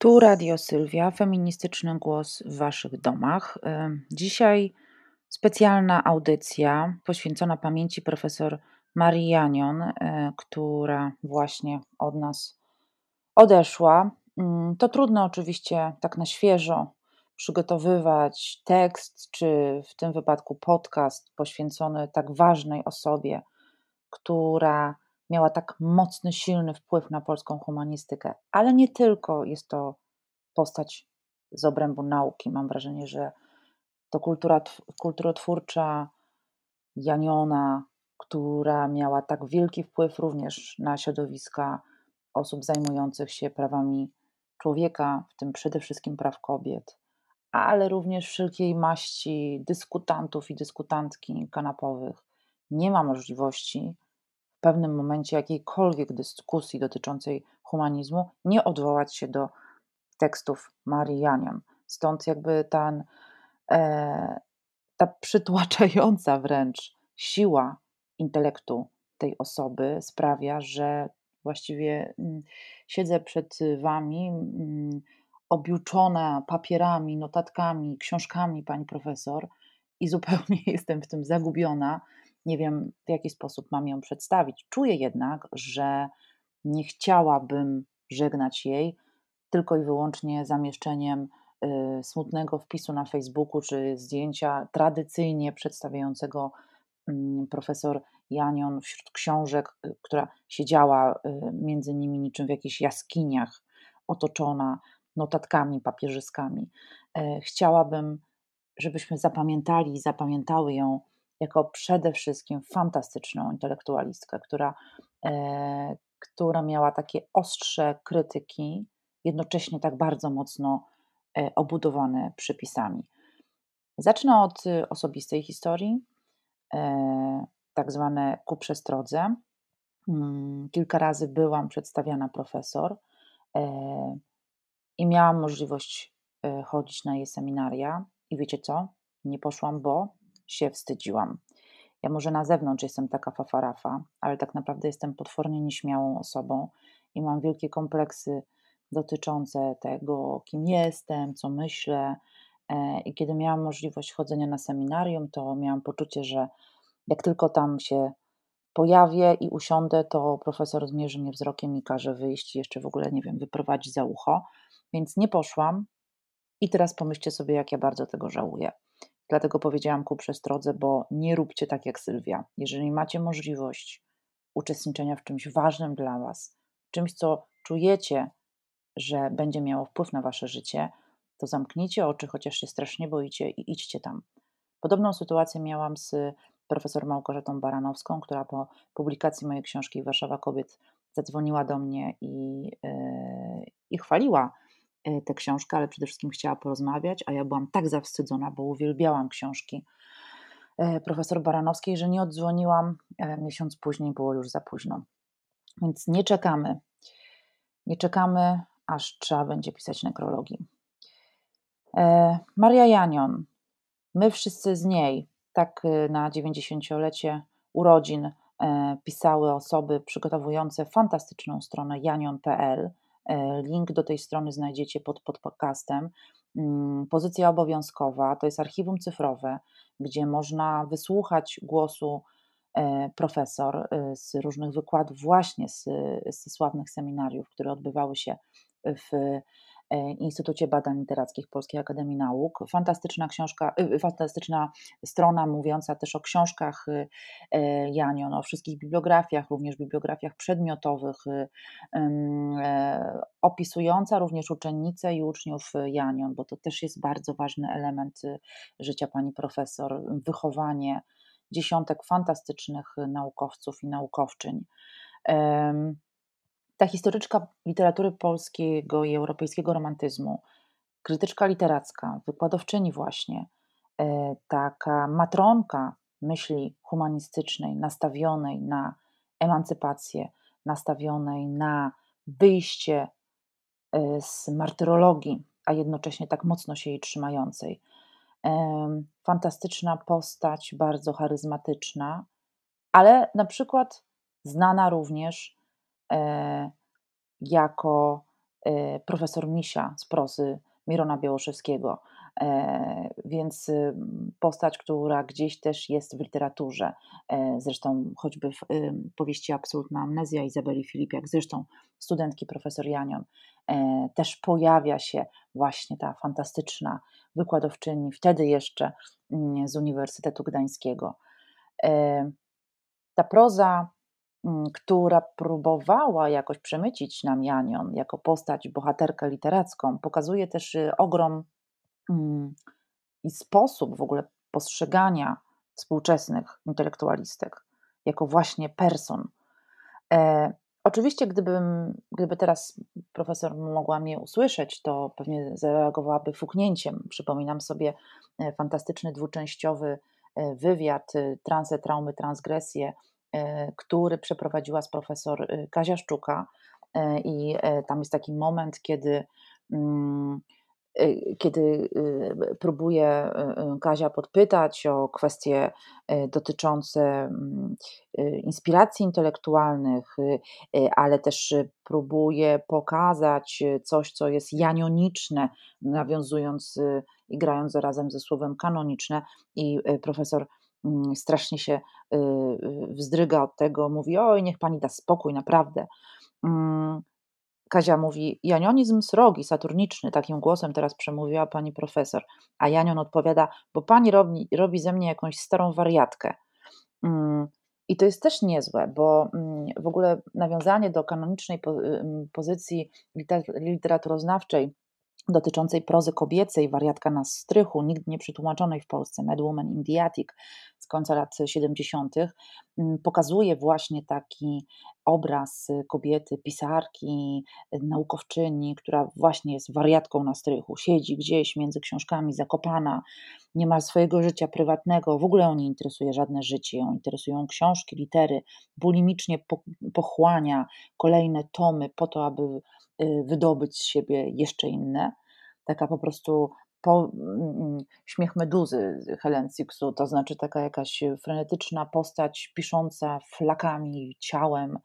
Tu Radio Sylwia, feministyczny głos w Waszych domach. Dzisiaj specjalna audycja poświęcona pamięci profesor Marii Janion, e, która właśnie od nas odeszła. Mm, to trudno oczywiście tak na świeżo przygotowywać tekst, czy w tym wypadku podcast poświęcony tak ważnej osobie, która miała tak mocny, silny wpływ na polską humanistykę, ale nie tylko jest to postać z obrębu nauki. Mam wrażenie, że to kultura, kulturotwórcza Janiona, która miała tak wielki wpływ również na środowiska osób zajmujących się prawami człowieka, w tym przede wszystkim praw kobiet, ale również wszelkiej maści dyskutantów i dyskutantki kanapowych. Nie ma możliwości pewnym momencie jakiejkolwiek dyskusji dotyczącej humanizmu nie odwołać się do tekstów Marii Janion. Stąd jakby ten, e, ta przytłaczająca wręcz siła intelektu tej osoby sprawia, że właściwie mm, siedzę przed Wami mm, objuczona papierami, notatkami, książkami pani profesor i zupełnie jestem w tym zagubiona. Nie wiem, w jaki sposób mam ją przedstawić. Czuję jednak, że nie chciałabym żegnać jej tylko i wyłącznie zamieszczeniem y, smutnego wpisu na Facebooku czy zdjęcia tradycyjnie przedstawiającego mm, profesor Janion wśród książek, y, która siedziała y, między nimi niczym w jakichś jaskiniach, otoczona notatkami papierzyskami. E, chciałabym, żebyśmy zapamiętali i zapamiętały ją jako przede wszystkim fantastyczną intelektualistkę, która, e, która miała takie ostrze krytyki, jednocześnie tak bardzo mocno e, obudowane przypisami. Zacznę od osobistej historii, tak zwane ku przestrodze. Mm, kilka razy byłam przedstawiana profesor i miałam możliwość chodzić na jej seminaria. I wiecie co? Nie poszłam, bo się wstydziłam. Ja może na zewnątrz jestem taka fafarafa, ale tak naprawdę jestem potwornie nieśmiałą osobą i mam wielkie kompleksy dotyczące tego, kim jestem, co myślę. E, I kiedy miałam możliwość chodzenia na seminarium, to miałam poczucie, że jak tylko tam się pojawię i usiądę, to profesor zmierzy mnie wzrokiem i każe wyjść jeszcze w ogóle, nie wiem, wyprowadzi za ucho. Więc nie poszłam i teraz pomyślcie sobie, jak ja bardzo tego żałuję. Dlatego powiedziałam ku przestrodze, bo nie róbcie tak jak Sylwia. Jeżeli macie możliwość uczestniczenia w czymś ważnym dla Was, czymś, co czujecie, że będzie miało wpływ na Wasze życie, to zamknijcie oczy, chociaż się strasznie boicie i idźcie tam. Podobną sytuację miałam z profesor Małgorzatą Baranowską, która po publikacji mojej książki Warszawa Kobiet zadzwoniła do mnie i, yy, i chwaliła tę książkę, ale przede wszystkim chciała porozmawiać, a ja byłam tak zawstydzona, bo uwielbiałam książki e, profesor Baranowskiej, że nie odzwoniłam. E, miesiąc później było już za późno. Więc nie czekamy. Nie czekamy, aż trzeba będzie pisać nekrologii. Maria Janion. My wszyscy z niej, tak na 90-lecie urodzin pisały osoby przygotowujące fantastyczną stronę janion.pl link do tej strony znajdziecie pod, pod podcastem. Mm, pozycja obowiązkowa to jest archiwum cyfrowe, gdzie można wysłuchać głosu e, profesor e, z różnych wykładów, właśnie z, z sławnych seminariów, które odbywały się w E, Instytucie Badań Literackich Polskiej Akademii Nauk. Fantastyczna książka, y, fantastyczna strona mówiąca też o książkach e, Janion, o wszystkich bibliografiach, również bibliografiach przedmiotowych, e, opisująca również uczennice i uczniów Janion, bo to też jest bardzo ważny element życia pani profesor, wychowanie dziesiątek fantastycznych naukowców i naukowczyń. Ta historyczka literatury polskiego i europejskiego romantyzmu, krytyczka literacka, wykładowczyni właśnie, e, taka matronka myśli humanistycznej, nastawionej na emancypację, nastawionej na wyjście e, z martyrologii, a jednocześnie tak mocno się jej trzymającej. Fantastyczna postać, bardzo charyzmatyczna, ale na przykład znana również jako profesor Misia z prozy Mirona Białoszewskiego, więc postać, która gdzieś też jest w literaturze, zresztą choćby w powieści Absolutna Amnezja Izabeli Filipiak, zresztą studentki profesor Janion, też pojawia się właśnie ta fantastyczna wykładowczyni, wtedy jeszcze mm, z Uniwersytetu Gdańskiego. Ta proza, która próbowała jakoś przemycić nam Janion jako postać, bohaterkę literacką, pokazuje też y, ogrom mm, i sposób w ogóle postrzegania współczesnych intelektualistek jako właśnie person. E, oczywiście, gdybym, gdyby teraz profesor mogła mnie usłyszeć, to pewnie zareagowałaby fuknięciem. Przypominam sobie e, fantastyczny dwuczęściowy e, wywiad Transe, traumy, transgresje, który przeprowadziła z profesor Kazia Szczuka. I tam jest taki moment, kiedy mm, kiedy próbuje Kazia podpytać o kwestie dotyczące mm, inspiracji intelektualnych, ale też próbuje pokazać coś, co jest janioniczne, nawiązując i grając zarazem ze słowem kanoniczne, i profesor strasznie się wzdryga od tego, mówi: Oj, niech pani da spokój, naprawdę. Mm, Kazia mówi, janionizm srogi, saturniczny, takim głosem teraz przemówiła pani profesor. A Janion odpowiada, bo pani robi, robi ze mnie jakąś starą wariatkę. Mm, I to jest też niezłe, bo mm, w ogóle nawiązanie do kanonicznej pozycji literaturoznawczej dotyczącej prozy kobiecej, wariatka na strychu, nigdy nie przetłumaczonej w Polsce, Mad Woman in the Attic z końca lat 70., mm, pokazuje właśnie taki obraz kobiety, pisarki, naukowczyni, która właśnie jest wariatką na strychu, siedzi gdzieś między książkami, zakopana, nie ma swojego życia prywatnego, w ogóle ją nie interesuje żadne życie, ją interesują książki, litery, bulimicznie pochłania kolejne tomy po to, aby wydobyć z siebie jeszcze inne. Taka po prostu po, mm, śmiech meduzy Helen Sixu, to znaczy taka jakaś frenetyczna postać pisząca flakami, ciałem,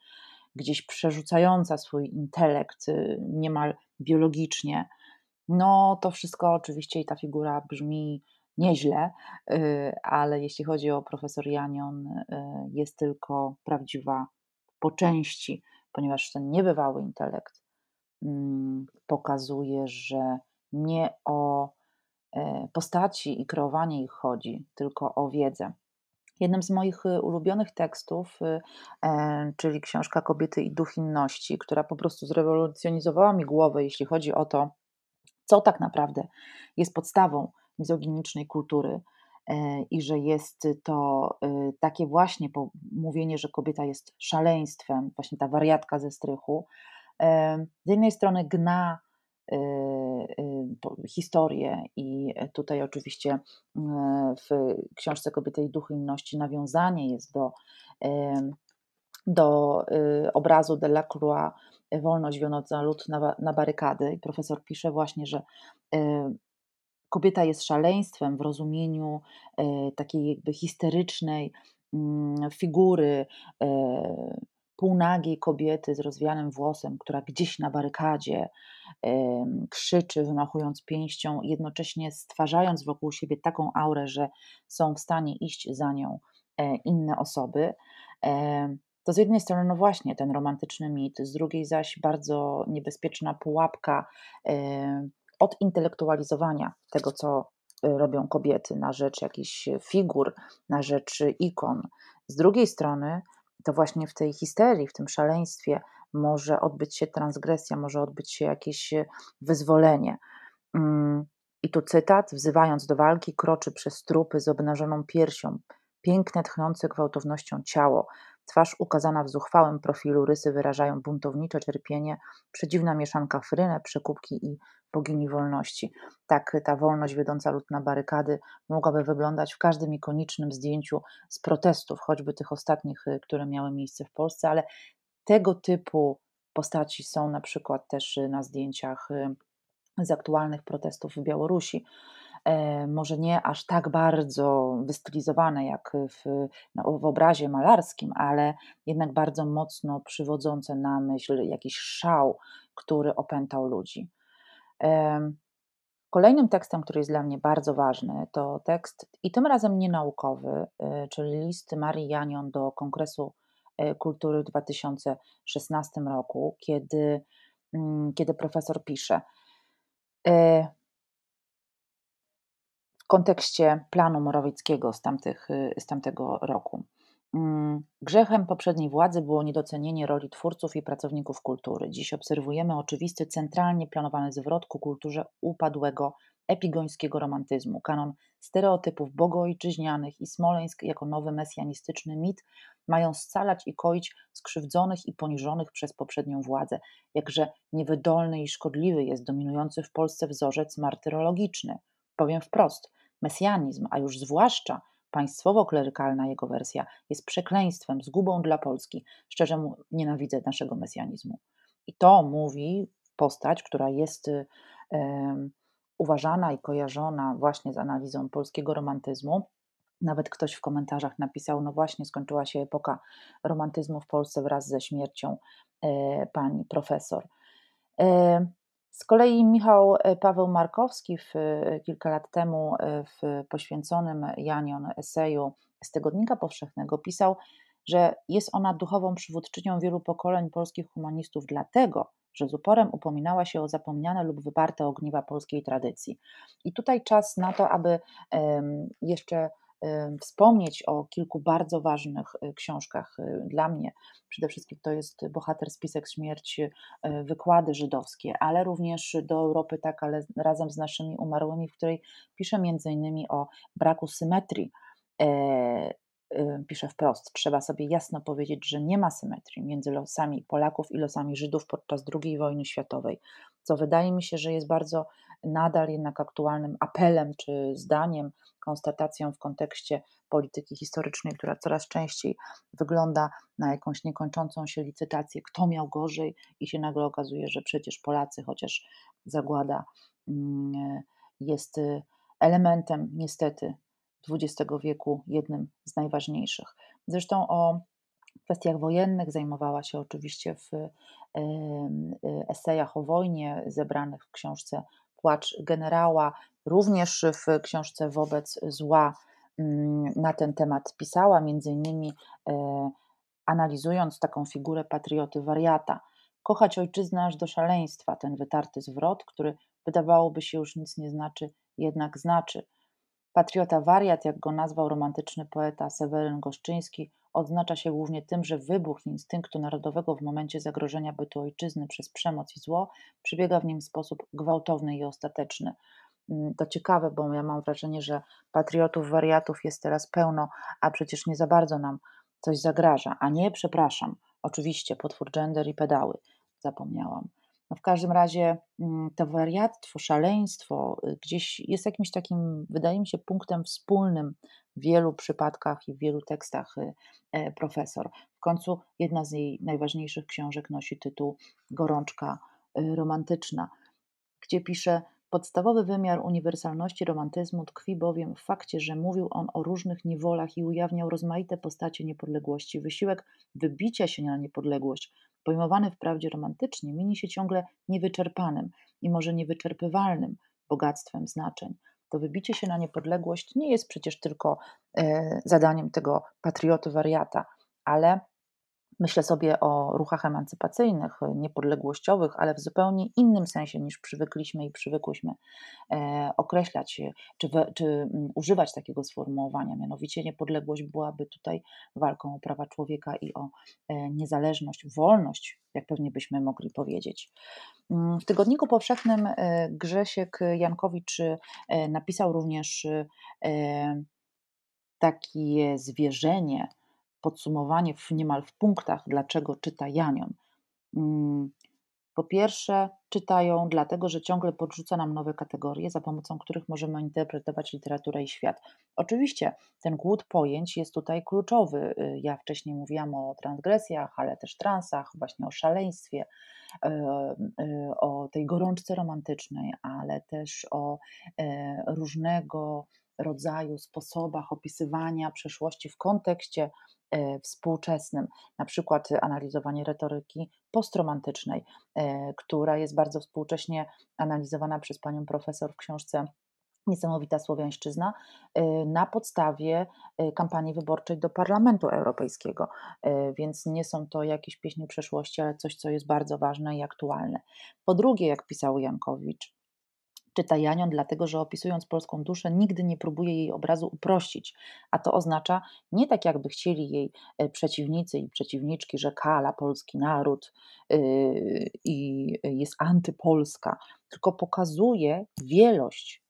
gdzieś przerzucająca swój intelekt y, niemal biologicznie. No to wszystko oczywiście i ta figura brzmi nieźle, y, ale jeśli chodzi o profesor Janion, jest tylko prawdziwa po części, ponieważ ten niebywały intelekt Mm, pokazuje, że nie o e, postaci i kreowanie ich chodzi, tylko o wiedzę. Jednym z moich y, ulubionych tekstów, y, e, czyli książka Kobiety i duch inności, która po prostu zrewolucjonizowała mi głowę, jeśli chodzi o to, co tak naprawdę jest podstawą mizoginicznej kultury e, i że jest to y, takie właśnie mówienie, że kobieta jest szaleństwem, właśnie ta wariatka ze strychu, z jednej strony gna y, y, historię i tutaj oczywiście y, w książce Kobiety i Duchy Inności nawiązanie jest do, do obrazu Delacroix Wolność wiodąca lud na, na barykady. I profesor pisze właśnie, że kobieta jest szaleństwem w rozumieniu takiej jakby histerycznej mm, figury półnagiej kobiety z rozwianym włosem, która gdzieś na barykadzie krzyczy, wymachując pięścią, jednocześnie stwarzając wokół siebie taką aurę, że są w stanie iść za nią e, inne osoby. To z jednej strony, no właśnie, ten romantyczny mit, z drugiej zaś bardzo niebezpieczna pułapka od intelektualizowania tego, co e, robią kobiety na rzecz jakichś figur, na rzecz ikon. Z drugiej strony, to właśnie w tej histerii, w tym szaleństwie może odbyć się transgresja, może odbyć się jakieś e, wyzwolenie. Mm, I tu cytat, wzywając do walki, kroczy przez trupy z obnażoną piersią, piękne, tchnące gwałtownością ciało, twarz ukazana w zuchwałym profilu, rysy wyrażają buntownicze cierpienie, przedziwna mieszanka frynę, przekupki i bogini wolności. Tak ta wolność wiodąca lud na barykady mogłaby wyglądać w każdym ikonicznym zdjęciu z protestów, choćby tych ostatnich, y, które miały miejsce w Polsce, ale tego typu postaci są na przykład też y, na zdjęciach y, z aktualnych protestów w Białorusi. E, może nie aż tak bardzo wystylizowane jak w, no, w obrazie malarskim, ale jednak bardzo mocno przywodzące na myśl jakiś szał, który opętał ludzi. Kolejnym tekstem, który jest dla mnie bardzo ważny, to tekst i tym razem nienaukowy, e, czyli list Marii Janion do Kongresu e, Kultury w 2016 roku, kiedy, mm, kiedy profesor pisze kontekście planu Morawieckiego z, tamtych, z tamtego roku. Mm, grzechem poprzedniej władzy było niedocenienie roli twórców i pracowników kultury. Dziś obserwujemy oczywisty, centralnie planowany zwrot ku kulturze upadłego epigońskiego romantyzmu. Kanon stereotypów bogoojczyźnianych i Smoleńsk jako nowy mesjanistyczny mit mają scalać i koić skrzywdzonych i poniżonych przez poprzednią władzę. Jakże niewydolny i szkodliwy jest dominujący w Polsce wzorzec martyrologiczny. Powiem wprost, mesjanizm, a już zwłaszcza państwowo-klerykalna jego wersja jest przekleństwem, zgubą dla Polski. Szczerze nienawidzę naszego mesjanizmu. I to mówi postać, która jest y, uważana i kojarzona właśnie z analizą polskiego romantyzmu. Nawet ktoś w komentarzach napisał: No właśnie, skończyła się epoka romantyzmu w Polsce wraz ze śmiercią e, pani profesor. Z kolei Michał e, Paweł Markowski w, e, kilka lat temu e, w poświęconym Janion eseju z Tygodnika Powszechnego pisał, że jest ona duchową przywódczynią wielu pokoleń polskich humanistów, dlatego, że z uporem upominała się o zapomniane lub wyparte ogniwa polskiej tradycji. I tutaj czas na to, aby jeszcze wspomnieć o kilku bardzo ważnych y, książkach y, dla mnie. Przede wszystkim to jest Bohater Spisek Śmierci, y, wykłady żydowskie, ale również do Europy, tak, ale razem z naszymi umarłymi, w której piszę między innymi o braku symetrii e, pisze wprost, trzeba sobie jasno powiedzieć, że nie ma symetrii między losami Polaków i losami Żydów podczas II wojny światowej, co wydaje mi się, że jest bardzo nadal jednak aktualnym apelem czy zdaniem, konstatacją w kontekście polityki historycznej, która coraz częściej wygląda na jakąś niekończącą się licytację, kto miał gorzej, i się nagle okazuje, że przecież Polacy, chociaż zagłada mm, jest elementem niestety XX wieku jednym z najważniejszych. Zresztą o kwestiach wojennych zajmowała się oczywiście w esejach o wojnie zebranych w książce Płacz generała, również w książce Wobec zła mm, na ten temat pisała, między innymi e, analizując taką figurę patrioty wariata. Kochać ojczyznę aż do szaleństwa, ten wytarty zwrot, który wydawałoby się już nic nie znaczy, jednak znaczy. Patriota wariat, jak go nazwał romantyczny poeta Seweryn Goszczyński, odznacza się głównie tym, że wybuch instynktu narodowego w momencie zagrożenia bytu ojczyzny przez przemoc i zło przebiega w nim w sposób gwałtowny i ostateczny. Mm, to ciekawe, bo ja mam wrażenie, że patriotów, wariatów jest teraz pełno, a przecież nie za bardzo nam coś zagraża. A nie, przepraszam, oczywiście, potwór gender i pedały, zapomniałam. No w każdym razie mm, to wariactwo, szaleństwo y, gdzieś jest jakimś takim, wydaje mi się, punktem wspólnym w wielu przypadkach i w wielu tekstach y, e, profesor. W końcu jedna z jej najważniejszych książek nosi tytuł Gorączka y, romantyczna, gdzie pisze Podstawowy wymiar uniwersalności romantyzmu tkwi bowiem w fakcie, że mówił on o różnych niewolach i ujawniał rozmaite postacie niepodległości. Wysiłek wybicia się na niepodległość, pojmowany wprawdzie romantycznie, mieni się ciągle niewyczerpanym i może niewyczerpywalnym bogactwem znaczeń. To wybicie się na niepodległość nie jest przecież tylko e, zadaniem tego patrioty wariata, ale Myślę sobie o ruchach emancypacyjnych, niepodległościowych, ale w zupełnie innym sensie niż przywykliśmy i przywykłyśmy e, określać, czy, czy mm, używać takiego sformułowania. Mianowicie niepodległość byłaby tutaj walką o prawa człowieka i o e, niezależność, wolność, jak pewnie byśmy mogli powiedzieć. Mm, w Tygodniku Powszechnym e, Grzesiek Jankowicz napisał również takie zwierzenie, podsumowanie w, niemal w punktach, dlaczego czyta Janion. Mm, Po pierwsze, czytają dlatego, że ciągle podrzuca nam nowe kategorie, za pomocą których możemy interpretować literaturę i świat. Oczywiście ten głód pojęć jest tutaj kluczowy. Y, ja wcześniej mówiłam o transgresjach, ale też transach, właśnie o szaleństwie, y, y, o tej gorączce romantycznej, ale też o różnego rodzaju sposobach opisywania przeszłości w kontekście współczesnym, na przykład analizowanie retoryki postromantycznej, e, która jest bardzo współcześnie analizowana przez panią profesor w książce Niesamowita Słowiańszczyzna e, na podstawie kampanii wyborczej do Parlamentu Europejskiego. Więc nie są to jakieś pieśni przeszłości, ale coś, co jest bardzo ważne i aktualne. Po drugie, jak pisał Jankowicz, czyta Janion, dlatego że opisując polską duszę, nigdy nie próbuje jej obrazu uprościć, a to oznacza nie tak, jakby chcieli jej e, przeciwnicy i przeciwniczki, że kala polski naród yy, i jest antypolska, tylko pokazuje wielość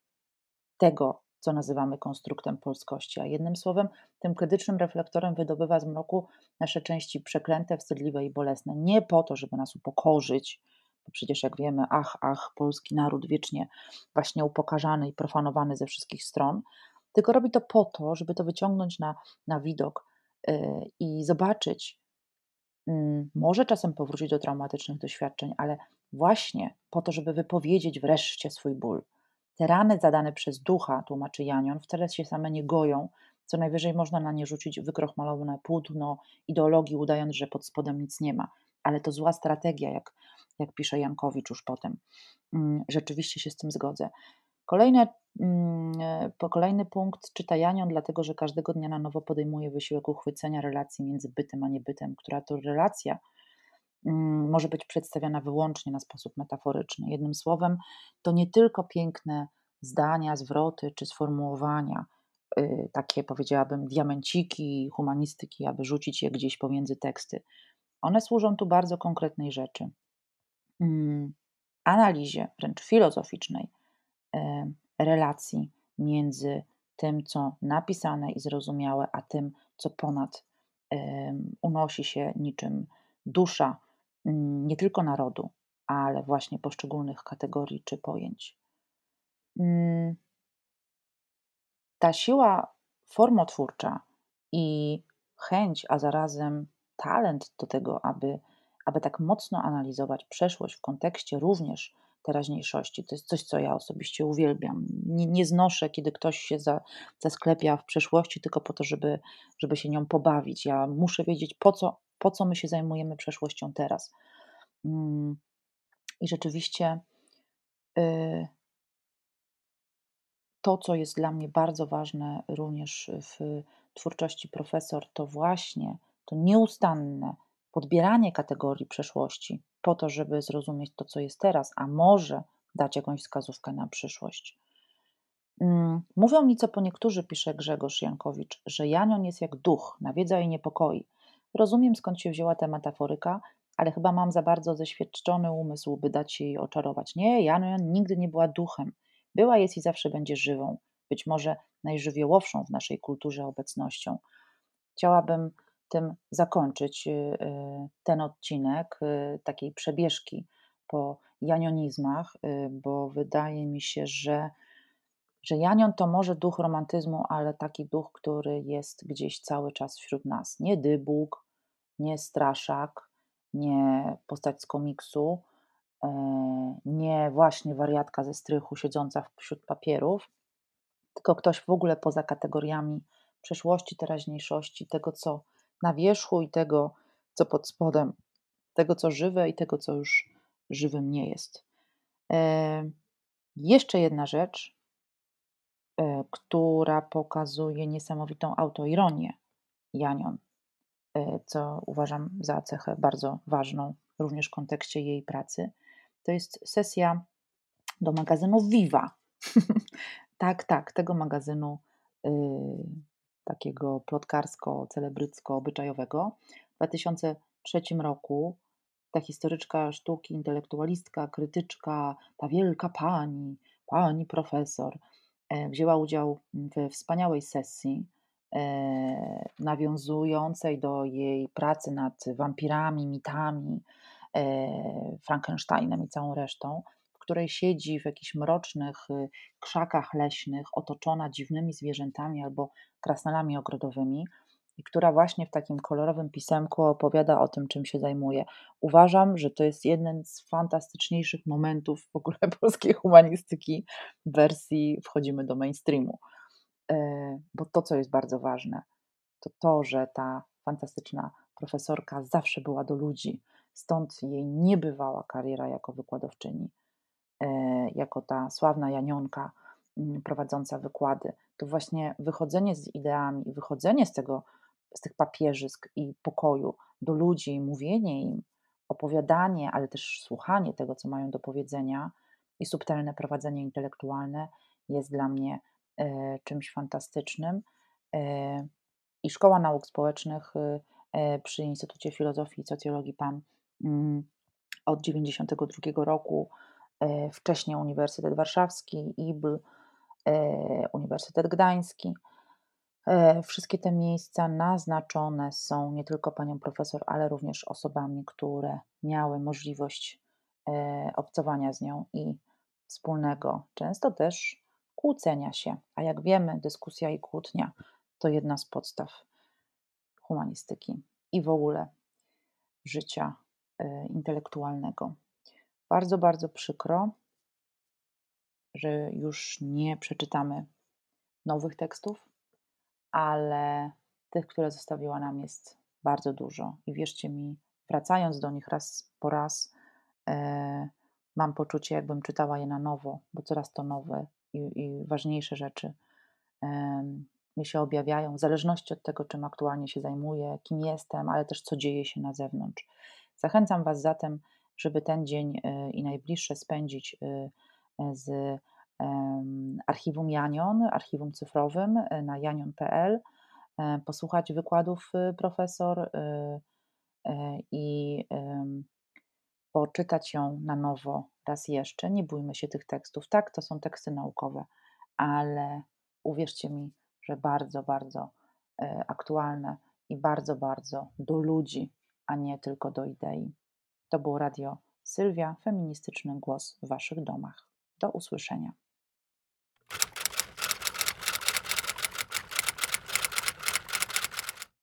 tego, co nazywamy konstruktem polskości. A jednym słowem, tym krytycznym reflektorem wydobywa z mroku nasze części przeklęte, wstydliwe i bolesne. Nie po to, żeby nas upokorzyć, przecież jak wiemy, ach, ach, polski naród wiecznie właśnie upokarzany i profanowany ze wszystkich stron, tylko robi to po to, żeby to wyciągnąć na, na widok yy, i zobaczyć, yy, może czasem powrócić do traumatycznych doświadczeń, ale właśnie po to, żeby wypowiedzieć wreszcie swój ból. Te rany zadane przez ducha, tłumaczy Janion, wcale się same nie goją, co najwyżej można na nie rzucić wykrochmalowane płótno ideologii, udając, że pod spodem nic nie ma. Ale to zła strategia, jak jak pisze Jankowicz już potem. Mm, rzeczywiście się z tym zgodzę. Kolejne, mm, kolejny punkt czyta Janion, dlatego że każdego dnia na nowo podejmuje wysiłek uchwycenia relacji między bytem a niebytem, która to relacja mm, może być przedstawiana wyłącznie na sposób metaforyczny. Jednym słowem, to nie tylko piękne zdania, zwroty czy sformułowania, y, takie powiedziałabym diamenciki humanistyki, aby rzucić je gdzieś pomiędzy teksty. One służą tu bardzo konkretnej rzeczy. Mm, analizie, wręcz filozoficznej relacji między tym, co napisane i zrozumiałe, a tym, co ponad unosi się niczym dusza mm, nie tylko narodu, ale właśnie poszczególnych kategorii czy pojęć. Mm, ta siła formotwórcza i chęć, a zarazem talent do tego, aby aby tak mocno analizować przeszłość w kontekście również teraźniejszości. To jest coś, co ja osobiście uwielbiam. Nie, nie znoszę, kiedy ktoś się za, zasklepia w przeszłości tylko po to, żeby, żeby się nią pobawić. Ja muszę wiedzieć, po co, po co my się zajmujemy przeszłością teraz. Mm, I rzeczywiście y, to, co jest dla mnie bardzo ważne również w twórczości profesor, to właśnie to nieustanne podbieranie kategorii przeszłości po to, żeby zrozumieć to, co jest teraz, a może dać jakąś wskazówkę na przyszłość. Mm, mówią mi co po niektórzy, pisze Grzegorz Jankowicz, że Janion jest jak duch, nawiedza i niepokoi. Rozumiem skąd się wzięła ta metaforyka, ale chyba mam za bardzo zeświadczony umysł, by dać jej oczarować. Nie, Janion nigdy nie była duchem. Była, jest i zawsze będzie żywą, być może najżywiołowszą w naszej kulturze obecnością. Chciałabym tym zakończyć y, y, ten odcinek y, takiej przebieżki po janionizmach, bo wydaje mi się, że, że janion to może duch romantyzmu, ale taki duch, który jest gdzieś cały czas wśród nas. Nie dybóg, nie straszak, nie postać z komiksu, e, nie właśnie wariatka ze strychu siedząca wśród papierów, tylko ktoś w ogóle poza kategoriami przeszłości, teraźniejszości, tego, co na wierzchu i tego, co pod spodem, tego, co żywe i tego, co już żywym nie jest. E, jeszcze jedna rzecz, e, która pokazuje niesamowitą autoironię Janion, e, co uważam za cechę bardzo ważną również w kontekście jej pracy, to jest sesja do magazynu Viva. tak, tak, tego magazynu y, takiego plotkarsko-celebrycko-obyczajowego. W 2003 roku ta historyczka sztuki, intelektualistka, krytyczka, ta wielka pani, pani profesor, e, wzięła udział w wspaniałej sesji e, nawiązującej do jej pracy nad wampirami, mitami, Frankensteinem i całą resztą, której siedzi w jakichś mrocznych y, krzakach leśnych, otoczona dziwnymi zwierzętami albo krasnalami ogrodowymi i która właśnie w takim kolorowym pisemku opowiada o tym, czym się zajmuje. Uważam, że to jest jeden z fantastyczniejszych momentów w ogóle polskiej humanistyki w wersji wchodzimy do mainstreamu. E, bo to, co jest bardzo ważne, to to, że ta fantastyczna profesorka zawsze była do ludzi, stąd jej niebywała kariera jako wykładowczyni, jako ta sławna Janionka mm, prowadząca wykłady. To właśnie wychodzenie z ideami, wychodzenie z tego z tych papierzysk i pokoju do ludzi, mówienie im, opowiadanie, ale też słuchanie tego, co mają do powiedzenia i subtelne prowadzenie intelektualne jest dla mnie e, czymś fantastycznym. E, I Szkoła Nauk Społecznych e, przy Instytucie Filozofii i Socjologii PAN mm, od 1992 roku, wcześniej Uniwersytet Warszawski, IBL, Uniwersytet Gdański. E, wszystkie te miejsca naznaczone są nie tylko panią profesor, ale również osobami, które miały możliwość e, obcowania z nią i wspólnego, często też kłócenia się. A jak wiemy, dyskusja i kłótnia to jedna z podstaw humanistyki i w ogóle życia e, intelektualnego. Bardzo, bardzo przykro, że już nie przeczytamy nowych tekstów, ale tych, które zostawiła nam, jest bardzo dużo. I wierzcie mi, wracając do nich raz po raz, e, mam poczucie, jakbym czytała je na nowo, bo coraz to nowe i, i ważniejsze rzeczy e, mi się objawiają, w zależności od tego, czym aktualnie się zajmuję, kim jestem, ale też co dzieje się na zewnątrz. Zachęcam Was zatem, żeby ten dzień e, i najbliższe spędzić e, z archiwum Janion, archiwum cyfrowym e, na janion.pl, e, posłuchać wykładów profesor e, i poczytać ją na nowo raz jeszcze. Nie bójmy się tych tekstów. Tak, to są teksty naukowe, ale uwierzcie mi, że bardzo, bardzo aktualne i bardzo, bardzo do ludzi, a nie tylko do idei. To było radio Sylwia, feministyczny głos w Waszych domach. Do usłyszenia.